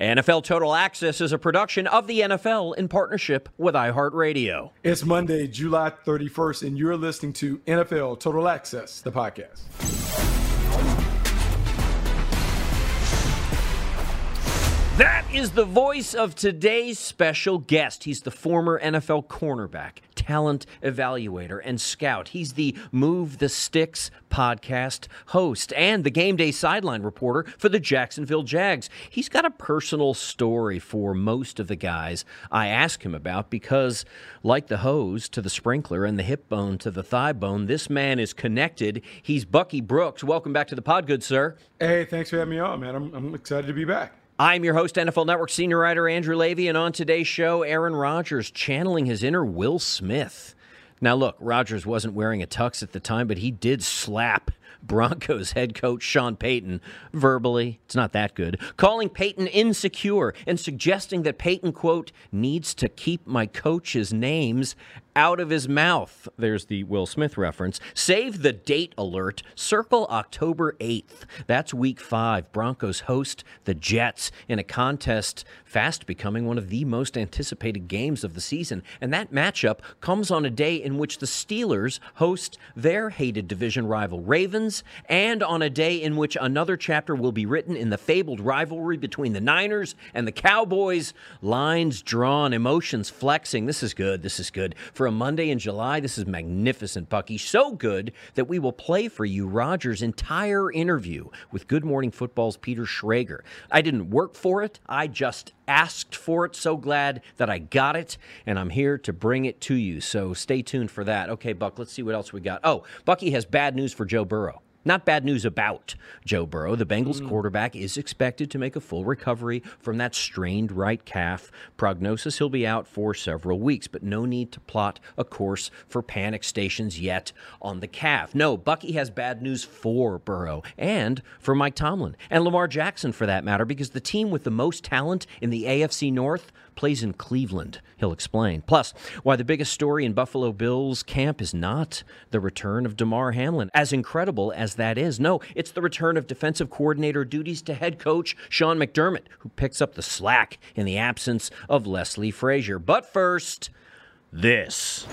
NFL Total Access is a production of the NFL in partnership with iHeartRadio. It's Monday, July 31st, and you're listening to NFL Total Access, the podcast. That is the voice of today's special guest. He's the former NFL cornerback, talent evaluator, and scout. He's the Move the Sticks podcast host and the game day sideline reporter for the Jacksonville Jags. He's got a personal story for most of the guys I ask him about because, like the hose to the sprinkler and the hip bone to the thigh bone, this man is connected. He's Bucky Brooks. Welcome back to the pod, good sir. Hey, thanks for having me on, man. I'm, I'm excited to be back. I'm your host, NFL Network senior writer Andrew Levy, and on today's show, Aaron Rodgers channeling his inner Will Smith. Now, look, Rodgers wasn't wearing a tux at the time, but he did slap Broncos head coach Sean Payton verbally. It's not that good. Calling Payton insecure and suggesting that Payton, quote, needs to keep my coach's names out of his mouth. There's the Will Smith reference. Save the date alert. Circle October 8th. That's week five. Broncos host the Jets in a contest fast becoming one of the most anticipated games of the season. And that matchup comes on a day in which the Steelers host their hated division rival Ravens, and on a day in which another chapter will be written in the fabled rivalry between the Niners and the Cowboys. Lines drawn, emotions flexing. This is good. This is good. For a Monday in July, this is magnificent, Bucky. So good that we will play for you Rodgers' entire interview with Good Morning Football's Peter Schrager. I didn't work for it, I just asked for it. So glad that I got it, and I'm here to bring it to you. So stay tuned for that. Okay, Buck, let's see what else we got. Oh, Bucky has bad news for Joe Burrow. Not bad news about Joe Burrow. The Bengals mm. quarterback is expected to make a full recovery from that strained right calf. Prognosis he'll be out for several weeks, but no need to plot a course for panic stations yet on the calf. No, Bucky has bad news for Burrow and for Mike Tomlin and Lamar Jackson for that matter, because the team with the most talent in the AFC North plays in Cleveland. He'll explain. Plus, why the biggest story in Buffalo Bills camp is not the return of Damar Hamlin, as incredible as that is. No, it's the return of defensive coordinator duties to head coach Sean McDermott, who picks up the slack in the absence of Leslie Frazier. But first, this.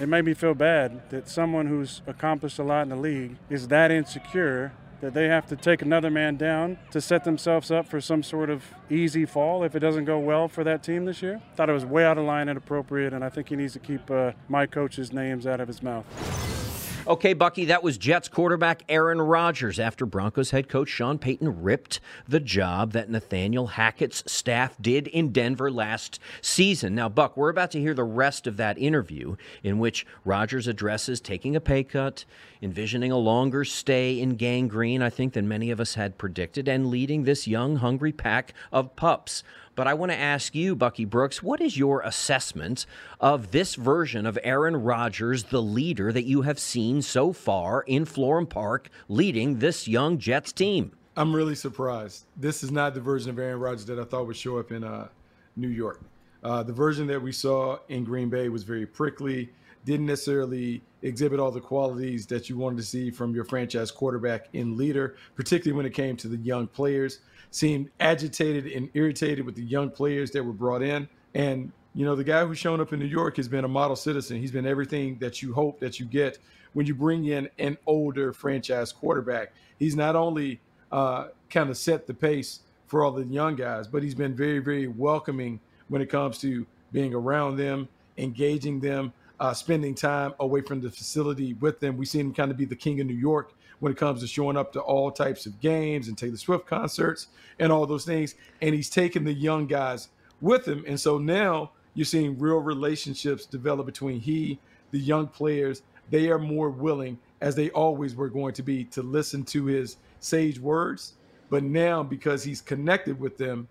It made me feel bad that someone who's accomplished a lot in the league is that insecure that they have to take another man down to set themselves up for some sort of easy fall if it doesn't go well for that team this year. Thought it was way out of line and appropriate, and I think he needs to keep uh, my coach's names out of his mouth. Okay, Bucky, that was Jets quarterback Aaron Rodgers after Broncos head coach Sean Payton ripped the job that Nathaniel Hackett's staff did in Denver last season. Now, Buck, we're about to hear the rest of that interview in which Rodgers addresses taking a pay cut, envisioning a longer stay in Gang Green, I think, than many of us had predicted, and leading this young, hungry pack of pups. But I want to ask you, Bucky Brooks, what is your assessment of this version of Aaron Rodgers, the leader that you have seen so far in Florham Park, leading this young Jets team? I'm really surprised. This is not the version of Aaron Rodgers that I thought would show up in uh, New York. Uh, the version that we saw in Green Bay was very prickly, didn't necessarily exhibit all the qualities that you wanted to see from your franchise quarterback and leader, particularly when it came to the young players seemed agitated and irritated with the young players that were brought in. And, you know, the guy who's shown up in New York has been a model citizen. He's been everything that you hope that you get when you bring in an older franchise quarterback. He's not only uh, kind of set the pace for all the young guys, but he's been very, very welcoming when it comes to being around them, engaging them, uh, spending time away from the facility with them. We see him kind of be the king of New York when it comes to showing up to all types of games and Taylor Swift concerts and all those things. And he's taking the young guys with him. And so now you're seeing real relationships develop between he, the young players. They are more willing, as they always were going to be, to listen to his sage words. But now, because he's connected with them,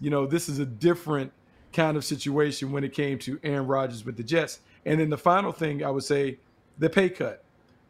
you know, this is a different kind of situation when it came to Aaron Rodgers with the Jets. And then the final thing I would say, the pay cut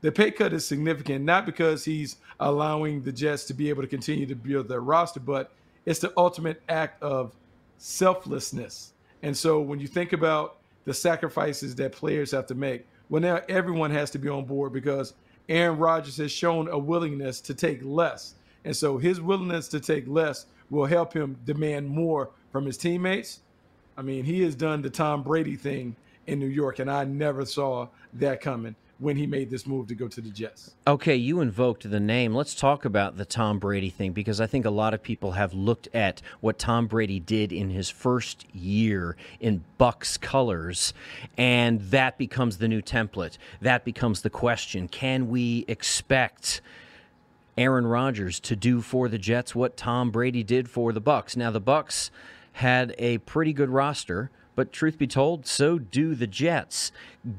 the pay cut is significant, not because he's allowing the Jets to be able to continue to build their roster, but it's the ultimate act of selflessness. And so when you think about the sacrifices that players have to make, well, now everyone has to be on board because Aaron Rodgers has shown a willingness to take less. And so his willingness to take less will help him demand more from his teammates. I mean, he has done the Tom Brady thing in New York, and I never saw that coming when he made this move to go to the Jets. Okay, you invoked the name. Let's talk about the Tom Brady thing because I think a lot of people have looked at what Tom Brady did in his first year in Bucs colors and that becomes the new template. That becomes the question. Can we expect Aaron Rodgers to do for the Jets what Tom Brady did for the Bucs? Now the Bucs had a pretty good roster but truth be told, so do the Jets.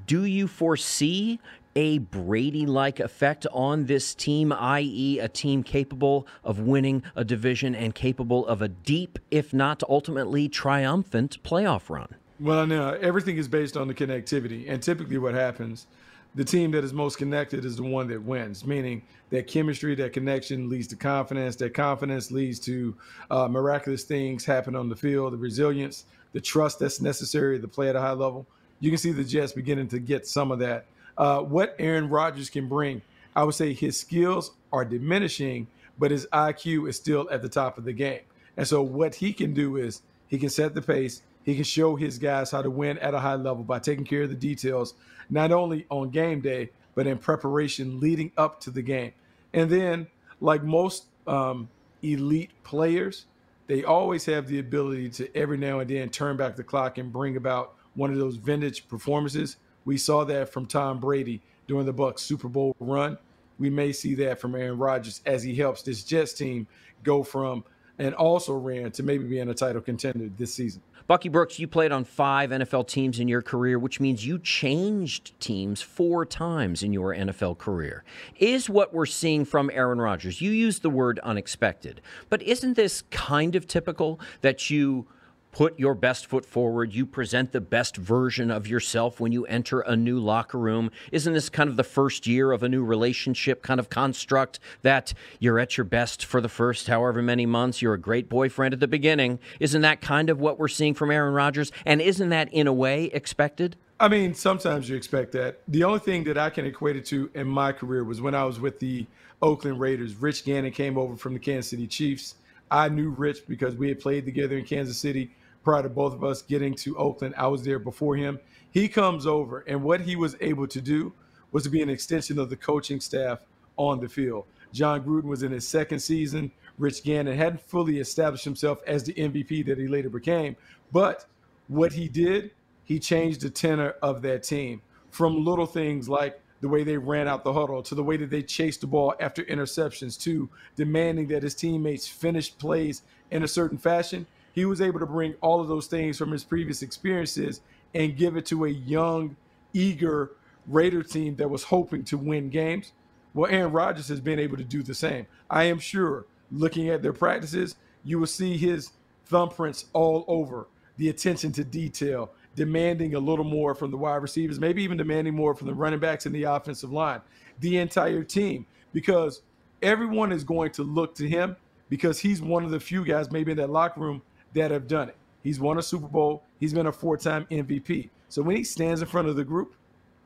Do you foresee a Brady like effect on this team, i.e., a team capable of winning a division and capable of a deep, if not ultimately triumphant, playoff run? Well, no, everything is based on the connectivity. And typically, what happens, the team that is most connected is the one that wins, meaning that chemistry, that connection leads to confidence, that confidence leads to uh, miraculous things happen on the field, the resilience the trust that's necessary to play at a high level. You can see the Jets beginning to get some of that. Uh, what Aaron Rodgers can bring, I would say his skills are diminishing, but his IQ is still at the top of the game. And so what he can do is he can set the pace. He can show his guys how to win at a high level by taking care of the details, not only on game day, but in preparation leading up to the game. And then, like most um, elite players, they always have the ability to every now and then turn back the clock and bring about one of those vintage performances. We saw that from Tom Brady during the Bucs Super Bowl run. We may see that from Aaron Rodgers as he helps this Jets team go from and also ran to maybe being a title contender this season. Bucky Brooks, you played on five NFL teams in your career, which means you changed teams four times in your NFL career. Is what we're seeing from Aaron Rodgers, you used the word unexpected, but isn't this kind of typical that you put your best foot forward. You present the best version of yourself when you enter a new locker room. Isn't this kind of the first year of a new relationship kind of construct that you're at your best for the first however many months? You're a great boyfriend at the beginning. Isn't that kind of what we're seeing from Aaron Rodgers? And isn't that in a way expected? I mean, sometimes you expect that. The only thing that I can equate it to in my career was when I was with the Oakland Raiders. Rich Gannon came over from the Kansas City Chiefs. I knew Rich because we had played together in Kansas City prior to both of us getting to Oakland. I was there before him. He comes over, and what he was able to do was to be an extension of the coaching staff on the field. Jon Gruden was in his second season. Rich Gannon hadn't fully established himself as the MVP that he later became. But what he did, he changed the tenor of that team from little things like the way they ran out the huddle, to the way that they chased the ball after interceptions, to demanding that his teammates finish plays in a certain fashion. He was able to bring all of those things from his previous experiences and give it to a young, eager Raider team that was hoping to win games. Well, Aaron Rodgers has been able to do the same. I am sure looking at their practices, you will see his thumbprints all over the attention to detail, demanding a little more from the wide receivers, maybe even demanding more from the running backs and the offensive line, the entire team, because everyone is going to look to him because he's one of the few guys, maybe in that locker room, that have done it. He's won a Super Bowl, he's been a four time MVP. So when he stands in front of the group,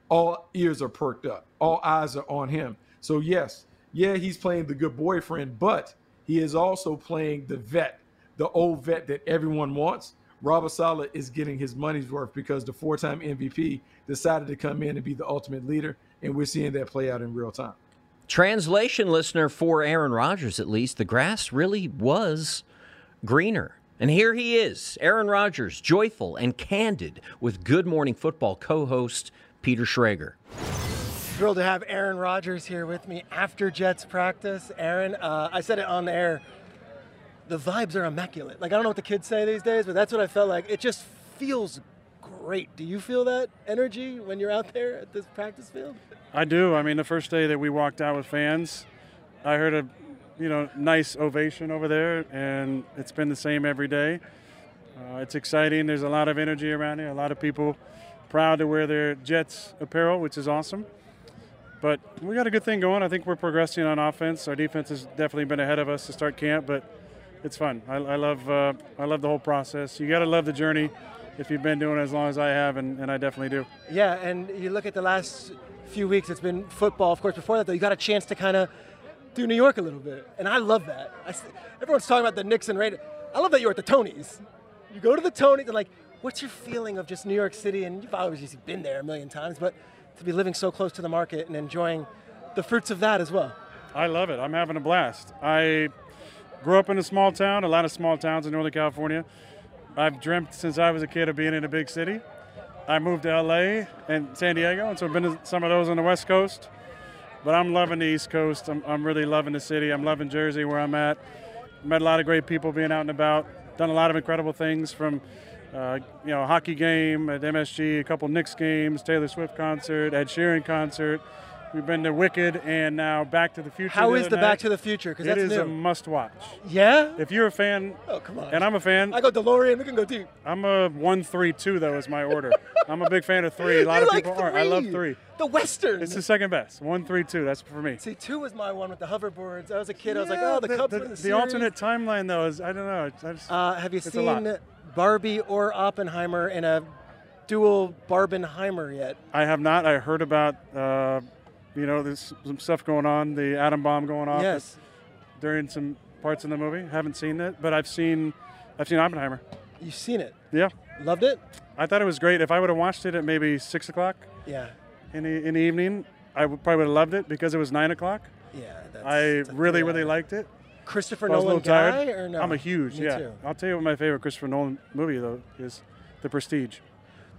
all ears are perked up, all eyes are on him. So, yes, yeah, he's playing the good boyfriend, but he is also playing the vet, the old vet that everyone wants. Robert Saleh is getting his money's worth because the four time MVP decided to come in and be the ultimate leader. And we're seeing that play out in real time. Translation listener for Aaron Rodgers, at least, the grass really was greener. And here he is, Aaron Rodgers, joyful and candid with Good Morning Football co host Peter Schrager. Thrilled to have Aaron Rodgers here with me after Jets practice. Aaron, uh, I said it on the air the vibes are immaculate. Like I don't know what the kids say these days, but that's what I felt like. It just feels great. Do you feel that energy when you're out there at this practice field? I do. I mean, the first day that we walked out with fans, I heard a, you know, nice ovation over there, and it's been the same every day. Uh, it's exciting. There's a lot of energy around here. A lot of people proud to wear their Jets apparel, which is awesome. But we got a good thing going. I think we're progressing on offense. Our defense has definitely been ahead of us to start camp, but it's fun. I, I love uh, I love the whole process. You got to love the journey if you've been doing it as long as I have, and, and I definitely do. Yeah, and you look at the last few weeks, it's been football. Of course, before that, though, you got a chance to kind of do New York a little bit, and I love that. I, everyone's talking about the Knicks and Raiders. I love that you're at the Tonys. You go to the Tonys, and like, what's your feeling of just New York City? And you've obviously been there a million times, but to be living so close to the market and enjoying the fruits of that as well. I love it. I'm having a blast. I grew up in a small town, a lot of small towns in Northern California. I've dreamt since I was a kid of being in a big city. I moved to LA and San Diego, and so I've been to some of those on the West Coast. But I'm loving the East Coast. I'm, I'm really loving the city. I'm loving Jersey, where I'm at. Met a lot of great people being out and about. Done a lot of incredible things from, uh, you know, hockey game at MSG, a couple Knicks games, Taylor Swift concert, Ed Sheeran concert. We've been to Wicked and now Back to the Future. How the is the night. Back to the Future? Because It is new. a must-watch. yeah. If you're a fan, Oh come on. and I'm a fan, I go DeLorean. We can go deep. I'm a one three two though is my order. I'm a big fan of three. A lot of like people aren't. I love three. The Western. It's the second best. One three two. That's for me. See, two was my one with the hoverboards. I was a kid. I was like, oh, the, Cubs the, the, the alternate timeline though is I don't know. I just, Uh, have you seen Barbie or Oppenheimer in a dual Barbenheimer yet? I have not. I heard about uh, you know there's some stuff going on, the atom bomb going off yes. during some parts in the movie. Haven't seen it, but I've seen I've seen Oppenheimer. You've seen it. Yeah, Loved it? I thought it was great. If I would have watched it at maybe six o'clock Yeah. in the in the evening, I would probably would have loved it because it was nine o'clock. Yeah. That's, I really really liked it. Christopher a Nolan little guy tired. or no? I'm a huge, Me yeah. Too. I'll tell you what my favorite Christopher Nolan movie though is The Prestige.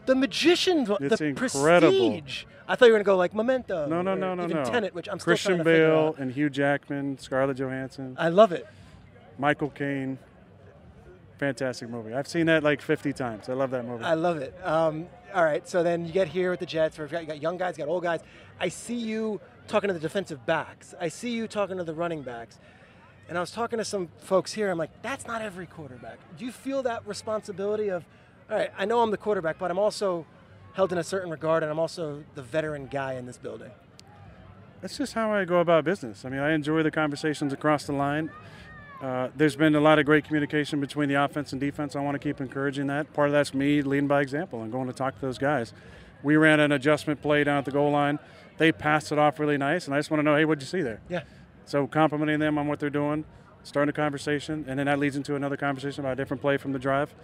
The Magician, the It's incredible. Prestige. I thought you were gonna go like Memento. No, no, no, no, even no. Tenet, which I'm still Christian to Bale and Hugh Jackman, Scarlett Johansson, I love it. Michael Caine. Fantastic movie. I've seen that like 50 times. I love that movie. I love it. Um, all right, so then you get here with the Jets. Where you got young guys, you got old guys. I see you talking to the defensive backs. I see you talking to the running backs. And I was talking to some folks here. I'm like, that's not every quarterback. Do you feel that responsibility of, all right, I know I'm the quarterback, but I'm also held in a certain regard, and I'm also the veteran guy in this building. That's just how I go about business. I mean, I enjoy the conversations across the line. Uh, there's been a lot of great communication between the offense and defense. I want to keep encouraging that. Part of that's me leading by example and going to talk to those guys. We ran an adjustment play down at the goal line. They passed it off really nice, and I just want to know, hey, what'd you see there? Yeah. So complimenting them on what they're doing, starting a conversation, and then that leads into another conversation about a different play from the drive.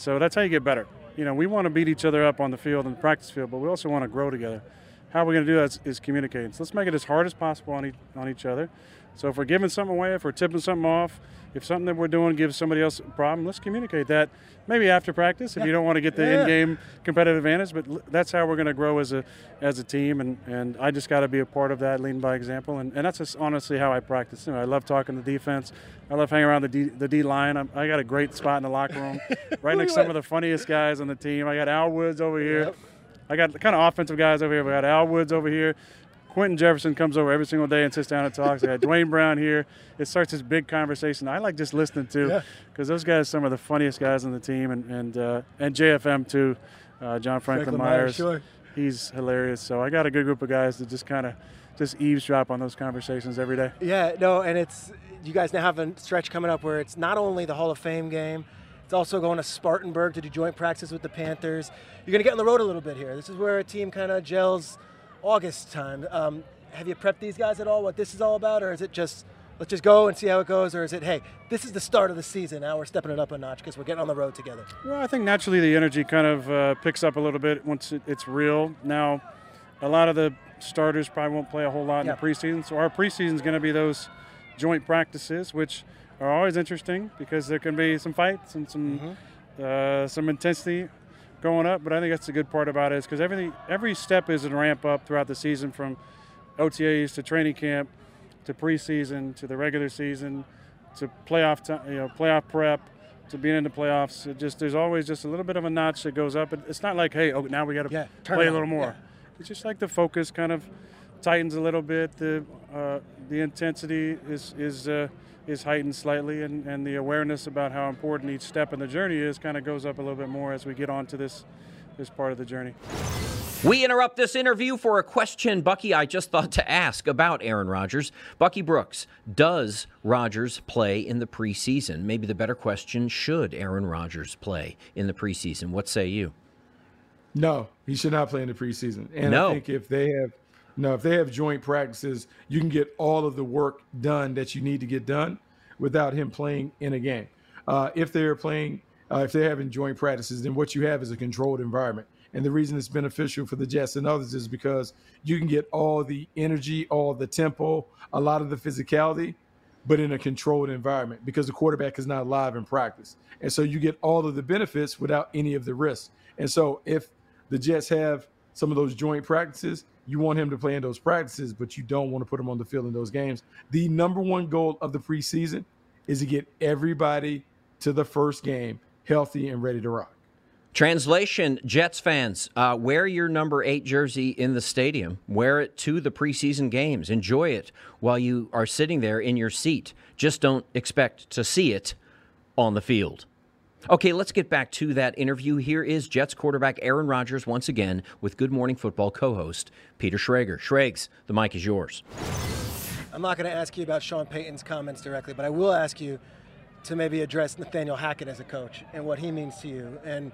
So that's how you get better. You know, we want to beat each other up on the field and the practice field, but we also want to grow together. How we're going to do that is, is communicating. So let's make it as hard as possible on, each, on each other. So if we're giving something away, if we're tipping something off, if something that we're doing gives somebody else a problem, let's communicate that. Maybe after practice, if you don't want to get the Yeah. in-game competitive advantage, but that's how we're going to grow as a as a team, and, and I just got to be a part of that, leading by example, and, and that's just honestly how I practice. You know, I love talking to defense. I love hanging around the D, the D line. I'm, I got a great spot in the locker room, right next to some of the funniest guys on the team. I got Al Woods over here. Yep. I got kind of offensive guys over here. We got Al Woods over here. Quinton Jefferson comes over every single day and sits down and talks. I got Duane Brown here. It starts this big conversation. I like just listening to Yeah. because those guys are some of the funniest guys on the team, and and uh, and JFM too, uh, John Franklin, Franklin Myers, Myers. sure. He's hilarious. So I got a good group of guys that just kind of just eavesdrop on those conversations every day. Yeah, no, and it's you guys now have a stretch coming up where it's not only the Hall of Fame game, it's also going to Spartanburg to do joint practice with the Panthers. You're going to get on the road a little bit here. This is where a team kind of gels August time. Um, have you prepped these guys at all what this is all about, or is it just let's just go and see how it goes, or is it hey, this is the start of the season, now we're stepping it up a notch because we're getting on the road together? Well, I think naturally the energy kind of uh, picks up a little bit once it, it's real. Now, a lot of the starters probably won't play a whole lot in Yeah. the preseason, so our preseason is going to be those joint practices, which are always interesting because there can be some fights and some uh, some intensity going up. But I think that's the good part about it is because everything every step is a ramp up throughout the season from OTAs to training camp to preseason to the regular season to playoff time, you know, playoff prep to being in the playoffs. It just there's always just a little bit of a notch that goes up. It- It's not like hey, oh, now we got to Yeah, play a little more. yeah. It's just like the focus kind of tightens a little bit. The uh, the intensity is is uh, is heightened slightly, and, and the awareness about how important each step in the journey is kind of goes up a little bit more as we get onto this this part of the journey. We interrupt this interview for a question, Bucky, I just thought to ask about Aaron Rodgers. Bucky Brooks, does Rodgers play in the preseason? Maybe the better question should Aaron Rodgers play in the preseason? What say you? No, he should not play in the preseason. And No. I think if they have no, if they have joint practices, you can get all of the work done that you need to get done without him playing in a game. Uh, if they're playing, uh, if they're having joint practices, then what you have is a controlled environment. And the reason it's beneficial for the Jets and others is because you can get all the energy, all the tempo, a lot of the physicality, but in a controlled environment because the quarterback is not live in practice. And so you get all of the benefits without any of the risks. And so if the Jets have some of those joint practices, you want him to play in those practices, but you don't want to put him on the field in those games. The number one goal of the preseason is to get everybody to the first game healthy and ready to rock. Translation Jets fans, uh, wear your number eight jersey in the stadium. Wear it to the preseason games. Enjoy it while you are sitting there in your seat. Just don't expect to see it on the field. Okay, let's get back to that interview. Here is Jets quarterback Aaron Rodgers once again with Good Morning Football co host Peter Schrager. Schrags, the mic is yours. I'm not going to ask you about Sean Payton's comments directly, but I will ask you to maybe address Nathaniel Hackett as a coach and what he means to you and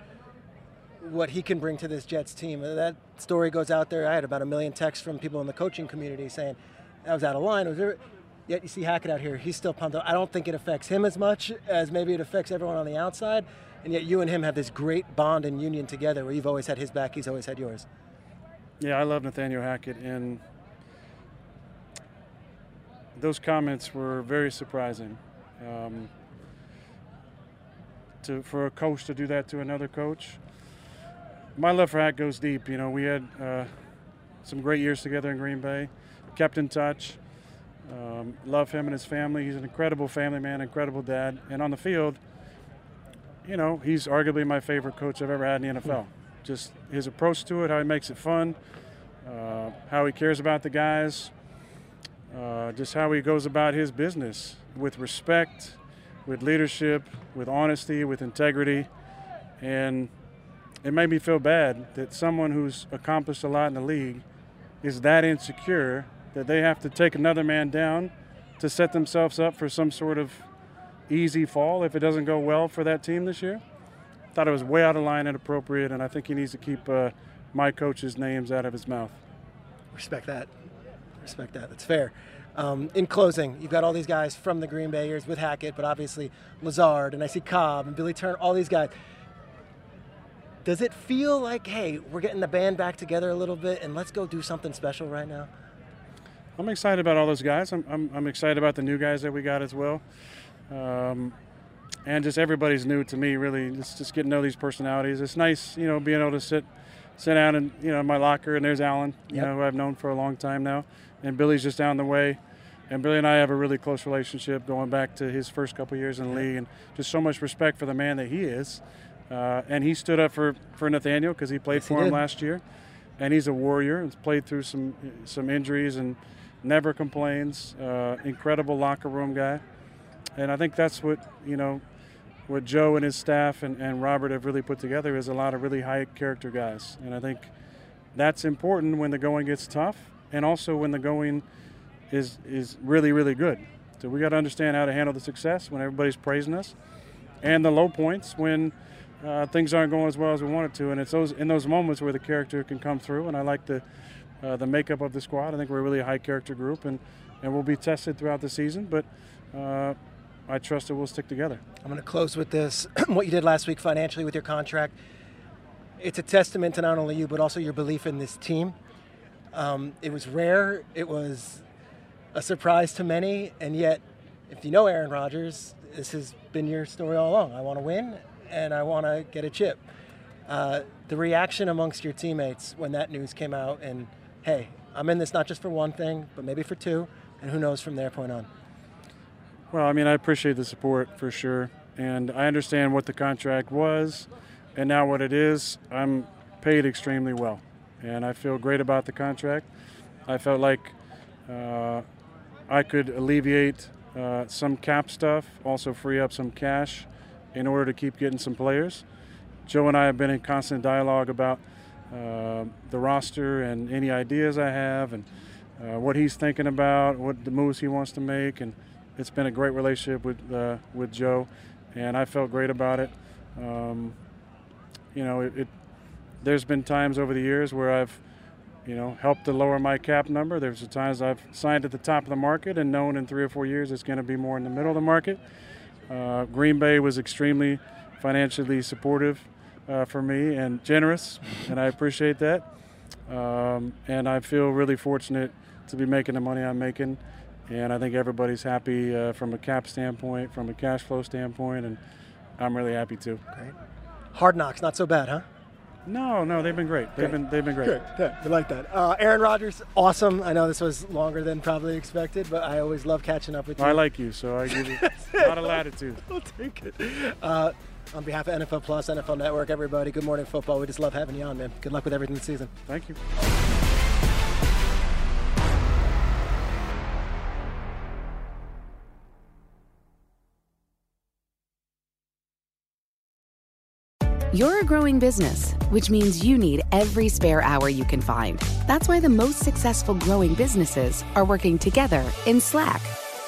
what he can bring to this Jets team. That story goes out there. I had about a million texts from people in the coaching community saying that was out of line. Yet you see Hackett out here, he's still pumped up. I don't think it affects him as much as maybe it affects everyone on the outside. And yet you and him have this great bond and union together where you've always had his back, he's always had yours. Yeah, I love Nathaniel Hackett, and those comments were very surprising. Um, to for a coach to do that to another coach, my love for Hackett goes deep. You know, we had uh, some great years together in Green Bay, kept in touch. Um, love him and his family. He's an incredible family man, incredible dad, and on the field, you know, he's arguably my favorite coach I've ever had in the NFL. Just his approach to it, how he makes it fun, uh, how he cares about the guys, uh, just how he goes about his business with respect, with leadership, with honesty, with integrity. And it made me feel bad that someone who's accomplished a lot in the league is that insecure that they have to take another man down to set themselves up for some sort of easy fall if it doesn't go well for that team this year. Thought it was way out of line and inappropriate, and I think he needs to keep uh, my coach's names out of his mouth. Respect that. Respect that. That's fair. Um, in closing, you've got all these guys from the Green Bay years with Hackett, but obviously Lazard and I see Cobb and Billy Turner, all these guys. Does it feel like, hey, we're getting the band back together a little bit and let's go do something special right now? I'm excited about all those guys. I'm, I'm, I'm excited about the new guys that we got as well. Um, and just everybody's new to me. Really, it's just getting to know these personalities. It's nice, you know, being able to sit sit down in you know my locker and there's Allen, you Yep. know, who I've known for a long time now, and Billy's just down the way. And Billy and I have a really close relationship going back to his first couple years in the league, and just so much respect for the man that he is. Uh, and he stood up for, for Nathaniel because he played Yes, he for him did. last year, and he's a warrior. He's played through some some injuries and never complains. Uh, incredible locker room guy, and I think that's what you know what Joe and his staff and, and Robert have really put together is a lot of really high character guys. And I think that's important when the going gets tough and also when the going is is really, really good. So we got to understand how to handle the success when everybody's praising us and the low points when uh, things aren't going as well as we want it to. And it's those in those moments where the character can come through. And I like the uh, the makeup of the squad. I think we're really a high character group and, and we'll be tested throughout the season. But uh, I trust that we'll stick together. I'm going to close with this. what you did last week financially with your contract, it's a testament to not only you, but also your belief in this team. Um, it was rare, it was a surprise to many, and yet, if you know Aaron Rodgers, this has been your story all along. I want to win, and I want to get a chip. Uh, the reaction amongst your teammates when that news came out, and hey, I'm in this not just for one thing, but maybe for two, and who knows from there point on. Well, I mean, I appreciate the support for sure, and I understand what the contract was, and now what it is. I'm paid extremely well, and I feel great about the contract. I felt like uh, I could alleviate uh, some cap stuff, also free up some cash, in order to keep getting some players. Joe and I have been in constant dialogue about the roster and any ideas I have, and uh, what he's thinking about, what the moves he wants to make, and it's been a great relationship with uh, with Joe, and I felt great about it. Um, you know, it, it. There's been times over the years where I've, you know, helped to lower my cap number. There's been times I've signed at the top of the market and known in three or four years it's going to be more in the middle of the market. Uh, Green Bay was extremely financially supportive uh, for me and generous, and I appreciate that. Um, and I feel really fortunate to be making the money I'm making. And I think everybody's happy uh, from a cap standpoint, from a cash flow standpoint, and I'm really happy too. Great. Hard knocks, not so bad, huh? No, no, they've been great. They've Great. been they've been great. Good, good. We like that. Uh, Aaron Rodgers, awesome. I know this was longer than probably expected, but I always love catching up with you. I like you, so I give you a lot of latitude. I'll take it. Uh, on behalf of NFL Plus, NFL Network, everybody, good morning football. We just love having you on, man. Good luck with everything this season. Thank you. You're a growing business, which means you need every spare hour you can find. That's why the most successful growing businesses are working together in Slack.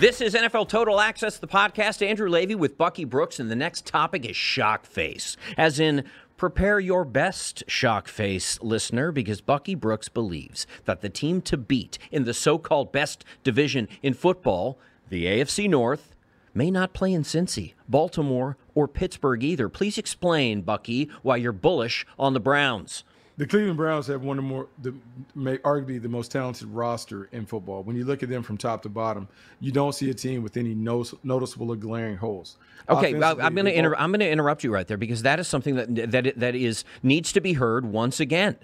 This is NFL Total Access, the podcast. Andrew Levy with Bucky Brooks, and the next topic is shock face. As in, prepare your best shock face, listener, because Bucky Brooks believes that the team to beat in the so called best division in football, the AFC North, may not play in Cincy, Baltimore, or Pittsburgh either. Please explain, Bucky, why you're bullish on the Browns. The Cleveland Browns have one of the more, the, may, arguably the most talented roster in football. When you look at them from top to bottom, you don't see a team with any no, noticeable or glaring holes. Okay, well, I'm going to inter- I'm going to interrupt you right there because that is something that that that is needs to be heard once again.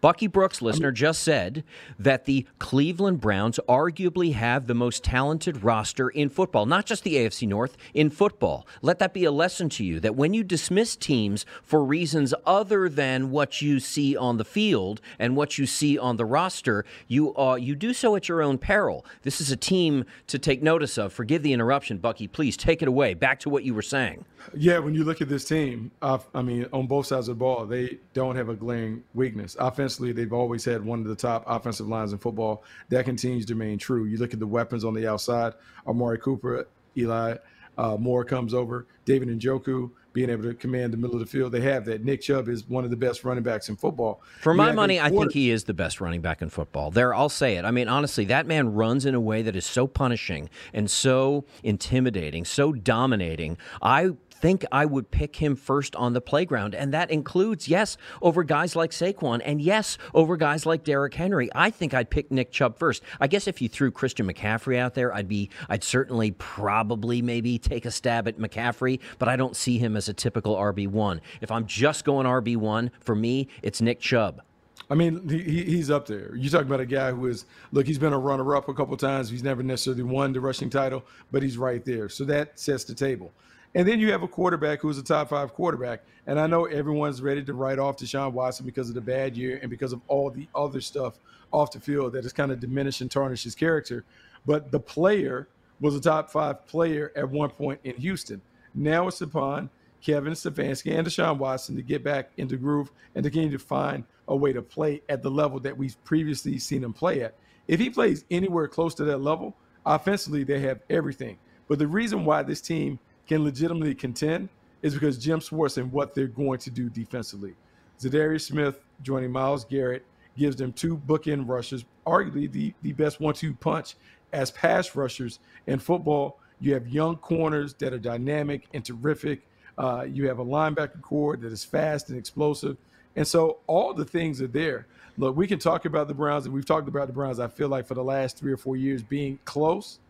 Bucky Brooks, listener, just said that the Cleveland Browns arguably have the most talented roster in football, not just the AFC North, in football. Let that be a lesson to you that when you dismiss teams for reasons other than what you see on the field and what you see on the roster, you uh, you do so at your own peril. This is a team to take notice of. Forgive the interruption, Bucky. Please take it away. Back to what you were saying. Yeah, when you look at this team, uh, I mean, on both sides of the ball, they don't have a glaring weakness. Offensively, they've always had one of the top offensive lines in football. That continues to remain true. You look at the weapons on the outside, Amari Cooper, Eli uh, Moore comes over, David Njoku being able to command the middle of the field. They have that. Nick Chubb is one of the best running backs in football. For my money, I think he is the best running back in football. There, I'll say it. I mean, honestly, that man runs in a way that is so punishing and so intimidating, so dominating. I think I would pick him first on the playground. And that includes, yes, over guys like Saquon, and yes, over guys like Derrick Henry. I think I'd pick Nick Chubb first. I guess if you threw Christian McCaffrey out there, I'd be, I'd certainly probably maybe take a stab at McCaffrey, but I don't see him as a typical RB1. If I'm just going RB1, for me, it's Nick Chubb. I mean, he, he's up there. You talk about a guy who is look. He's been a runner-up a couple times. He's never necessarily won the rushing title, but he's right there. So that sets the table. And then you have a quarterback who's a top five quarterback. And I know everyone's ready to write off Deshaun Watson because of the bad year and because of all the other stuff off the field that has kind of diminished and tarnished his character. But the player was a top five player at one point in Houston. Now it's upon Kevin Stefanski and Deshaun Watson to get back into groove and to continue to find a way to play at the level that we've previously seen him play at. If he plays anywhere close to that level, offensively, they have everything. But the reason why this team can legitimately contend is because Jim Schwartz and what they're going to do defensively. Za'Darius Smith joining Myles Garrett gives them two bookend rushers, arguably the, the best one-two punch as pass rushers in football. You have young corners that are dynamic and terrific. Uh, you have a linebacker corps that is fast and explosive. And so all the things are there. Look, we can talk about the Browns, and we've talked about the Browns, I feel like, for the last three or four years being close.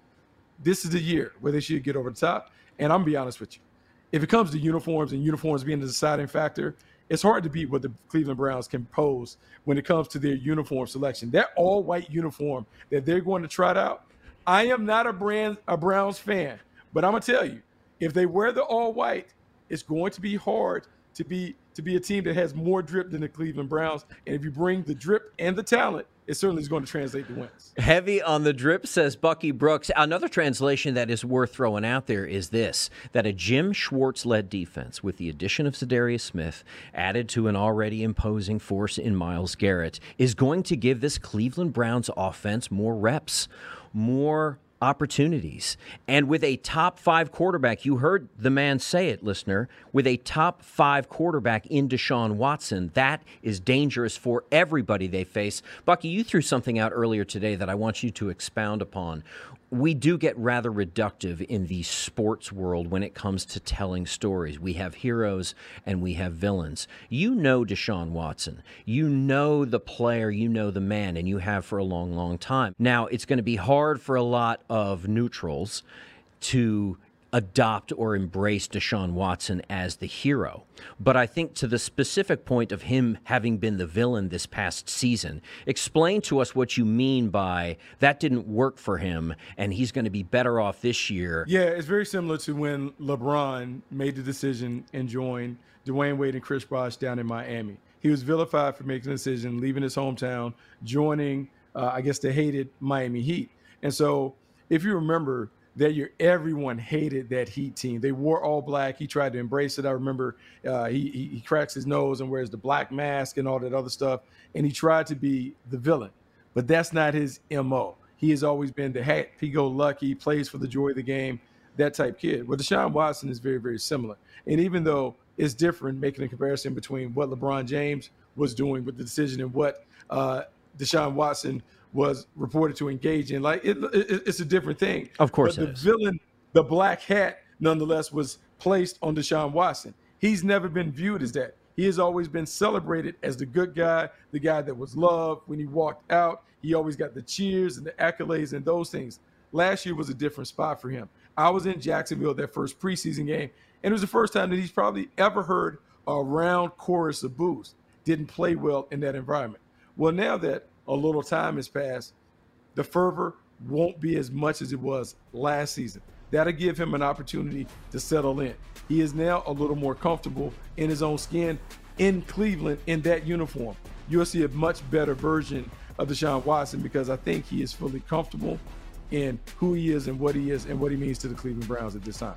This is the year where they should get over the top. And I'm gonna be honest with you, if it comes to uniforms and uniforms being the deciding factor, it's hard to beat what the Cleveland Browns can pose when it comes to their uniform selection. That all white uniform that they're going to trot out. I am not a brand a Browns fan, but I'm gonna tell you, if they wear the all white, it's going to be hard to be to be a team that has more drip than the Cleveland Browns. And if you bring the drip and the talent, it certainly is going to translate to wins. Heavy on the drip, says Bucky Brooks. Another translation that is worth throwing out there is this that a Jim Schwartz led defense, with the addition of Za'Darius Smith, added to an already imposing force in Myles Garrett, is going to give this Cleveland Browns offense more reps, more opportunities. And with a top five quarterback, you heard the man say it, listener, with a top five quarterback in Deshaun Watson, that is dangerous for everybody they face. Bucky, you threw something out earlier today that I want you to expound upon we do get rather reductive in the sports world when it comes to telling stories. We have heroes and we have villains. You know Deshaun Watson. You know the player, you know the man, and you have for a long, long time. Now, it's going to be hard for a lot of neutrals to adopt or embrace Deshaun Watson as the hero. But I think to the specific point of him having been the villain this past season, explain to us what you mean by that didn't work for him and he's going to be better off this year. Yeah, it's very similar to when LeBron made the decision and joined Dwyane Wade and Chris Bosh down in Miami. He was vilified for making a decision, leaving his hometown, joining, uh, I guess, the hated Miami Heat. And so, if you remember, that year everyone hated that Heat team. They wore all black. He tried to embrace it. I remember uh, he, he, he cracks his nose and wears the black mask and all that other stuff. And he tried to be the villain, but that's not his mo. He has always been the happy go lucky, plays for the joy of the game, that type kid. Well, Deshaun Watson is very very similar. And even though it's different, making a comparison between what LeBron James was doing with the decision and what uh, Deshaun Watson was reported to engage in. Like it, it, it's a different thing. Of course, but the villain, the black hat nonetheless was placed on Deshaun Watson. He's never been viewed as that. He has always been celebrated as the good guy, the guy that was loved when he walked out. He always got the cheers and the accolades and those things. Last year was a different spot for him. I was in Jacksonville that first preseason game, and it was the first time that he's probably ever heard a round chorus of boos. Didn't play well in that environment. Well, now that a little time has passed, the fervor won't be as much as it was last season. That'll give him an opportunity to settle in. He is now a little more comfortable in his own skin in Cleveland in that uniform. You'll see a much better version of Deshaun Watson because I think he is fully comfortable in who he is and what he is and what he means to the Cleveland Browns at this time.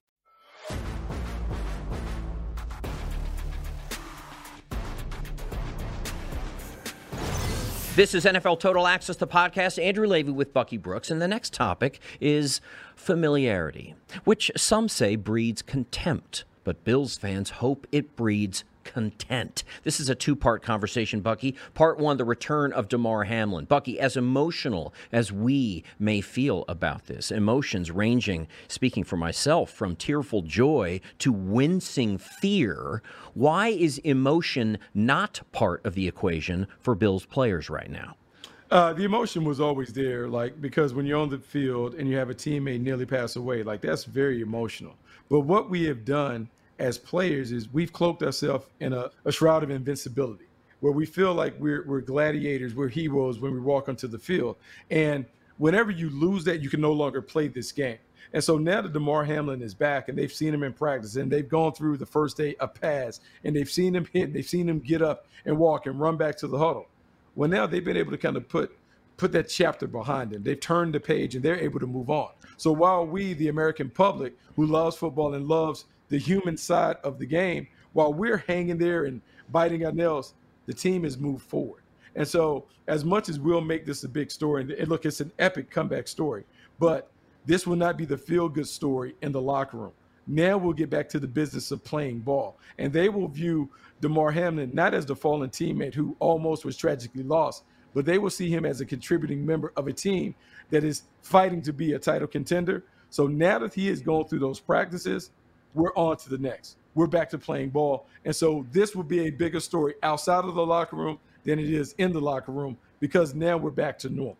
This is NFL Total Access, the podcast. Andrew Lavey with Bucky Brooks. And the next topic is familiarity, which some say breeds contempt, but Bills fans hope it breeds content. This is a two part conversation, Bucky. Part one, the return of Damar Hamlin. Bucky, as emotional as we may feel about this, emotions ranging, speaking for myself, from tearful joy to wincing fear, why is emotion not part of the equation for Bills players right now? Uh, the emotion was always there, like because when you're on the field and you have a teammate nearly pass away, like that's very emotional. But what we have done as players is we've cloaked ourselves in a, a, shroud of invincibility where we feel like we're, we're gladiators, we're heroes when we walk onto the field. And whenever you lose that, you can no longer play this game. And so now that Damar Hamlin is back and they've seen him in practice and they've gone through the first day a pass and they've seen him hit, they've seen him get up and walk and run back to the huddle. Well, now they've been able to kind of put put that chapter behind them. They've turned the page and they're able to move on. So while we, the American public who loves football and loves the human side of the game. While we're hanging there and biting our nails, the team has moved forward. And so, as much as we'll make this a big story, and look, it's an epic comeback story, but this will not be the feel good story in the locker room. Now we'll get back to the business of playing ball. And they will view Damar Hamlin not as the fallen teammate who almost was tragically lost, but they will see him as a contributing member of a team that is fighting to be a title contender. So now that he has gone through those practices, we're on to the next. We're back to playing ball. And so this will be a bigger story outside of the locker room than it is in the locker room because now we're back to normal.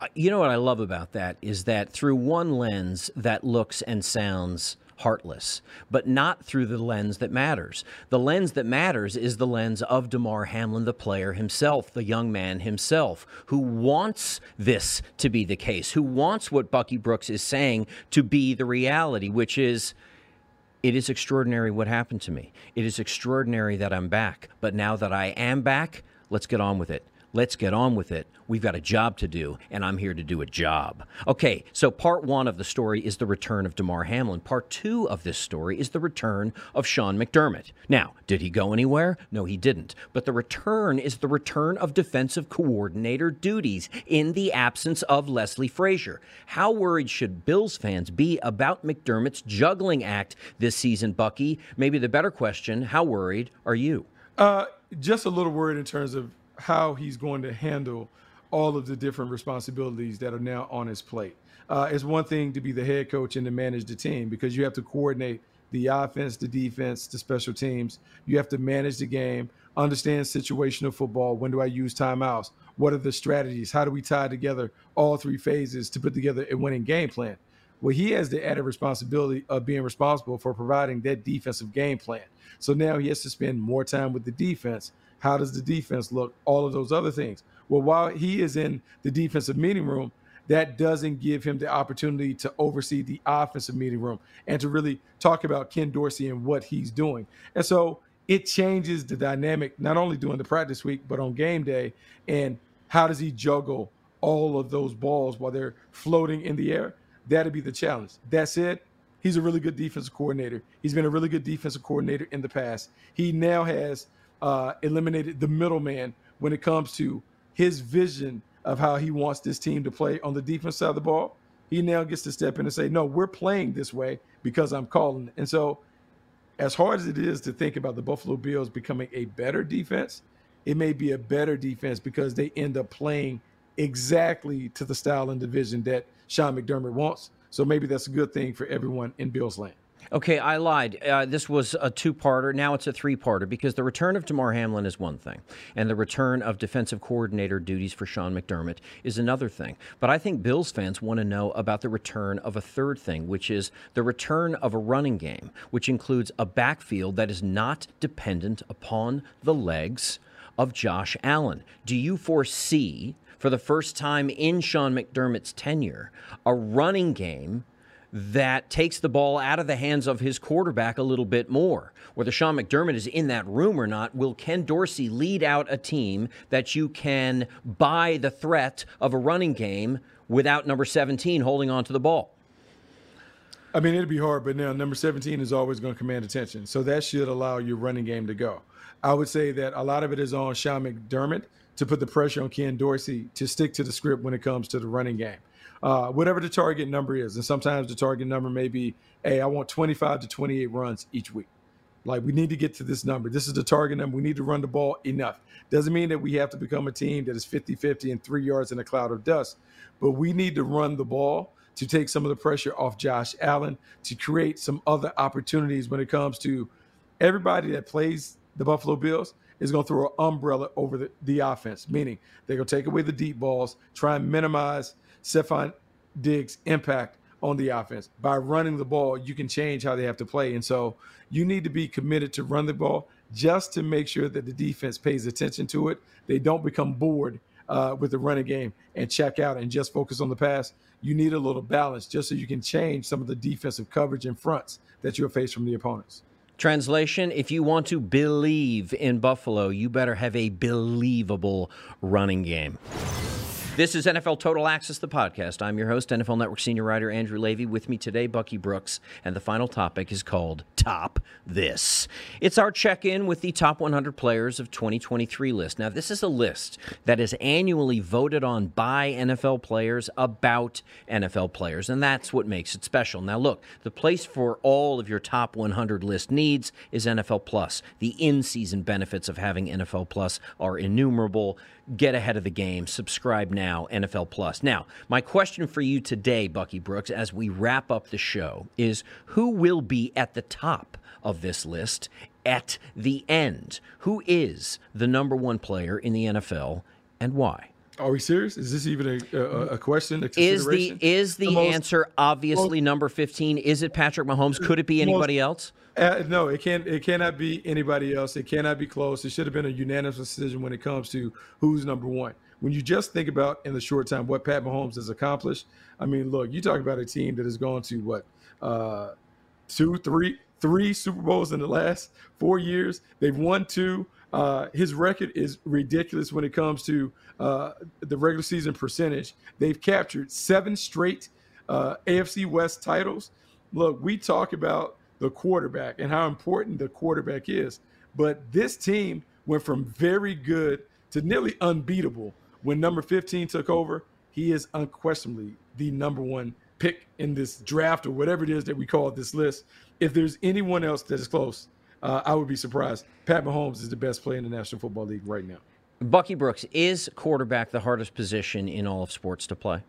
Uh, you know what I love about that is that through one lens that looks and sounds heartless, but not through the lens that matters. The lens that matters is the lens of Damar Hamlin, the player himself, the young man himself, who wants this to be the case, who wants what Bucky Brooks is saying to be the reality, which is it is extraordinary what happened to me. It is extraordinary that I'm back. But now that I am back, let's get on with it. Let's get on with it. We've got a job to do, and I'm here to do a job. Okay, so part one of the story is the return of Damar Hamlin. Part two of this story is the return of Sean McDermott. Now, did he go anywhere? No, he didn't. But the return is the return of defensive coordinator duties in the absence of Leslie Frazier. How worried should Bills fans be about McDermott's juggling act this season, Bucky? Maybe the better question how worried are you? Uh, just a little worried in terms of how he's going to handle all of the different responsibilities that are now on his plate. Uh, it's one thing to be the head coach and to manage the team because you have to coordinate the offense, the defense, the special teams. You have to manage the game, understand situational football. When do I use timeouts? What are the strategies? How do we tie together all three phases to put together a winning game plan? Well, he has the added responsibility of being responsible for providing that defensive game plan. So now he has to spend more time with the defense how does the defense look? All of those other things. Well, while he is in the defensive meeting room, that doesn't give him the opportunity to oversee the offensive meeting room and to really talk about Ken Dorsey and what he's doing. And so it changes the dynamic, not only during the practice week, but on game day. And how does he juggle all of those balls while they're floating in the air? That'd be the challenge. That's it. he's a really good defensive coordinator. He's been a really good defensive coordinator in the past. He now has uh, eliminated the middleman when it comes to his vision of how he wants this team to play on the defense side of the ball. He now gets to step in and say, "No, we're playing this way because I'm calling." And so, as hard as it is to think about the Buffalo Bills becoming a better defense, it may be a better defense because they end up playing exactly to the style and division that Sean McDermott wants. So maybe that's a good thing for everyone in Bills land. Okay, I lied. Uh, this was a two parter. Now it's a three parter because the return of Damar Hamlin is one thing, and the return of defensive coordinator duties for Sean McDermott is another thing. But I think Bills fans want to know about the return of a third thing, which is the return of a running game, which includes a backfield that is not dependent upon the legs of Josh Allen. Do you foresee, for the first time in Sean McDermott's tenure, a running game? That takes the ball out of the hands of his quarterback a little bit more. Whether Sean McDermott is in that room or not, will Ken Dorsey lead out a team that you can buy the threat of a running game without number 17 holding on to the ball? I mean, it'd be hard, but now number 17 is always going to command attention. So that should allow your running game to go. I would say that a lot of it is on Sean McDermott to put the pressure on Ken Dorsey to stick to the script when it comes to the running game uh, whatever the target number is. And sometimes the target number may be, hey, I want 25 to 28 runs each week. Like we need to get to this number. This is the target number. We need to run the ball enough. Doesn't mean that we have to become a team that is 50 50 and three yards in a cloud of dust, but we need to run the ball to take some of the pressure off Josh Allen, to create some other opportunities when it comes to everybody that plays the Buffalo Bills is going to throw an umbrella over the, the offense, meaning they're going to take away the deep balls, try and minimize Stefon Diggs' impact on the offense. By running the ball, you can change how they have to play. And so you need to be committed to run the ball just to make sure that the defense pays attention to it. They don't become bored uh, with the running game and check out and just focus on the pass. You need a little balance just so you can change some of the defensive coverage and fronts that you'll face from the opponents. Translation If you want to believe in Buffalo, you better have a believable running game. This is NFL Total Access, the podcast. I'm your host, NFL Network senior writer Andrew Lavey. With me today, Bucky Brooks, and the final topic is called Top This. It's our check in with the top 100 players of 2023 list. Now, this is a list that is annually voted on by NFL players about NFL players, and that's what makes it special. Now, look, the place for all of your top 100 list needs is NFL Plus. The in season benefits of having NFL Plus are innumerable get ahead of the game. Subscribe now, NFL Plus. Now, my question for you today, Bucky Brooks, as we wrap up the show, is who will be at the top of this list at the end? Who is the number one player in the NFL and why? Are we serious? Is this even a, a, a question? A is the is the, the most, answer obviously most, number fifteen? Is it Patrick Mahomes? Could it be anybody most, else? Uh, no, it can't. It cannot be anybody else. It cannot be close. It should have been a unanimous decision when it comes to who's number one. When you just think about in the short time what Pat Mahomes has accomplished, I mean, look, you talk about a team that has gone to what uh, two, three, three Super Bowls in the last four years. They've won two. Uh, his record is ridiculous when it comes to uh, the regular season percentage. They've captured seven straight uh, AFC West titles. Look, we talk about the quarterback and how important the quarterback is, but this team went from very good to nearly unbeatable when number 15 took over. He is unquestionably the number one pick in this draft or whatever it is that we call this list. If there's anyone else that is close, uh, I would be surprised. Pat Mahomes is the best player in the National Football League right now. Bucky Brooks is quarterback the hardest position in all of sports to play.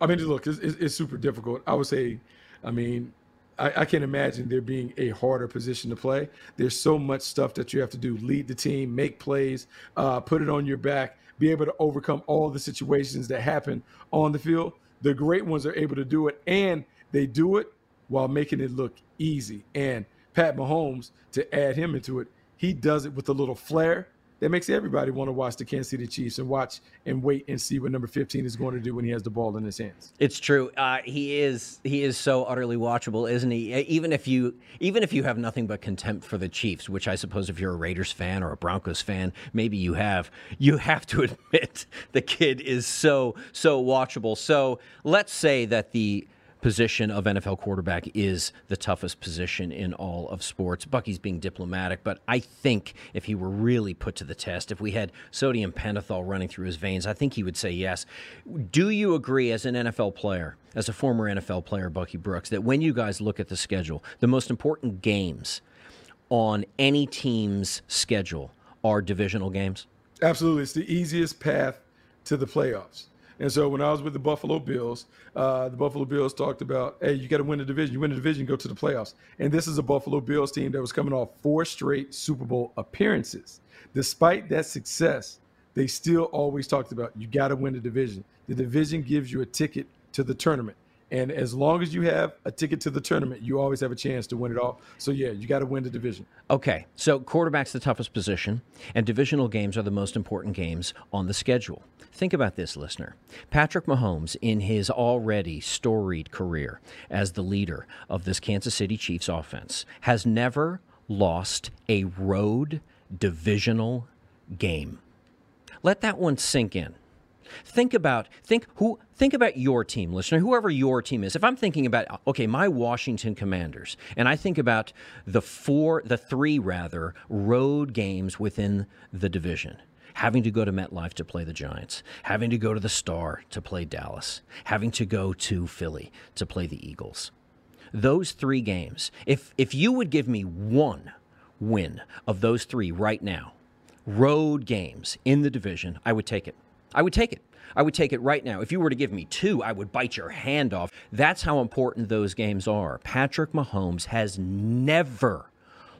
I mean, look, it's, it's super difficult. I would say, I mean, I, I, can't imagine there being a harder position to play. There's so much stuff that you have to do: lead the team, make plays, uh, put it on your back, be able to overcome all the situations that happen on the field. The great ones are able to do it, and they do it while making it look easy. And Pat Mahomes, to add him into it, he does it with a little flair that makes everybody want to watch the Kansas City Chiefs and watch and wait and see what number 15 is going to do when he has the ball in his hands. It's true. Uh, he is he is so utterly watchable, isn't he? Even if you even if you have nothing but contempt for the Chiefs, which I suppose if you're a Raiders fan or a Broncos fan, maybe you have, you have to admit the kid is so so watchable. So let's say that the position of NFL quarterback is the toughest position in all of sports. Bucky's being diplomatic, but I think if he were really put to the test, if we had sodium pentothal running through his veins, I think he would say yes. Do you agree, as an NFL player, as a former NFL player, Bucky Brooks, that when you guys look at the schedule, the most important games on any team's schedule are divisional games? Absolutely. It's the easiest path to the playoffs. And so when I was with the Buffalo Bills, uh, the Buffalo Bills talked about, hey, you got to win the division. You win the division, go to the playoffs. And this is a Buffalo Bills team that was coming off four straight Super Bowl appearances. Despite that success, they still always talked about you got to win the division. The division gives you a ticket to the tournament. And as long as you have a ticket to the tournament, you always have a chance to win it all. So, yeah, you got to win the division. Okay. So, quarterback's the toughest position, and divisional games are the most important games on the schedule. Think about this, listener. Patrick Mahomes, in his already storied career as the leader of this Kansas City Chiefs offense, has never lost a road divisional game. Let that one sink in. Think about think who think about your team, listener, whoever your team is. If I'm thinking about okay, my Washington Commanders, and I think about the four, the three rather road games within the division. Having to go to MetLife to play the Giants, having to go to the Star to play Dallas, having to go to Philly to play the Eagles. Those three games, if if you would give me one win of those three right now, road games in the division, I would take it. I would take it. I would take it right now. If you were to give me two, I would bite your hand off. That's how important those games are. Patrick Mahomes has never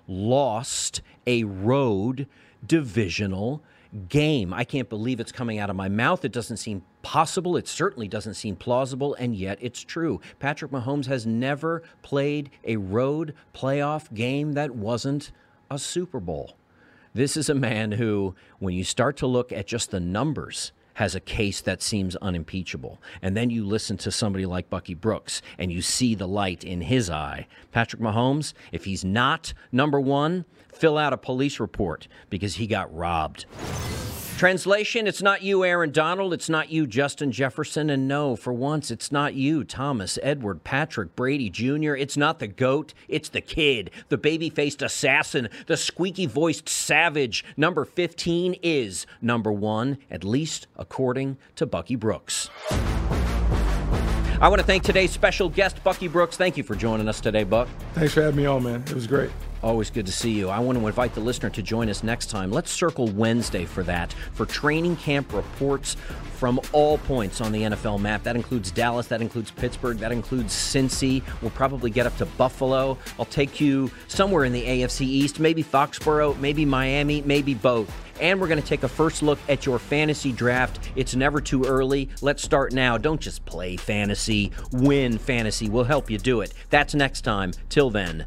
lost a road divisional game. I can't believe it's coming out of my mouth. It doesn't seem possible. It certainly doesn't seem plausible, and yet it's true. Patrick Mahomes has never played a road playoff game that wasn't a Super Bowl. This is a man who, when you start to look at just the numbers, has a case that seems unimpeachable. And then you listen to somebody like Bucky Brooks and you see the light in his eye. Patrick Mahomes, if he's not number one, fill out a police report because he got robbed. Translation It's not you, Aaron Donald. It's not you, Justin Jefferson. And no, for once, it's not you, Thomas, Edward, Patrick, Brady Jr. It's not the GOAT. It's the kid, the baby faced assassin, the squeaky voiced savage. Number 15 is number one, at least according to Bucky Brooks. I want to thank today's special guest, Bucky Brooks. Thank you for joining us today, Buck. Thanks for having me on, man. It was great. Always good to see you. I want to invite the listener to join us next time. Let's circle Wednesday for that, for training camp reports from all points on the NFL map. That includes Dallas, that includes Pittsburgh, that includes Cincy. We'll probably get up to Buffalo. I'll take you somewhere in the AFC East, maybe Foxborough, maybe Miami, maybe both. And we're going to take a first look at your fantasy draft. It's never too early. Let's start now. Don't just play fantasy, win fantasy. We'll help you do it. That's next time. Till then,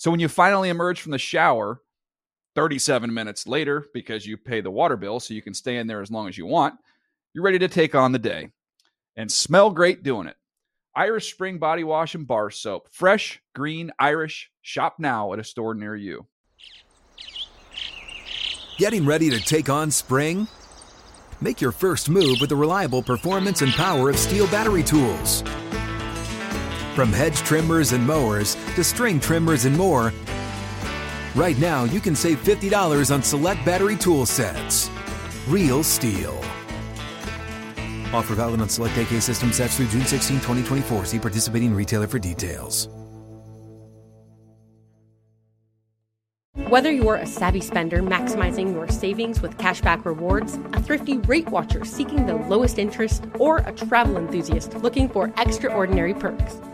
So when you finally emerge from the shower, 37 minutes later, because you pay the water bill so you can stay in there as long as you want, you're ready to take on the day and smell great doing it. Irish Spring Body Wash and Bar Soap. Fresh, green, Irish. Shop now at a store near you. Getting ready to take on spring? Make your first move with the reliable performance and power of STIHL battery tools. From hedge trimmers and mowers to string trimmers and more, right now you can save $50 on select battery tool sets. Real STIHL. Offer valid on select AK system sets through June 16, 2024. See participating retailer for details. Whether you're a savvy spender maximizing your savings with cashback rewards, a thrifty rate watcher seeking the lowest interest, or a travel enthusiast looking for extraordinary perks,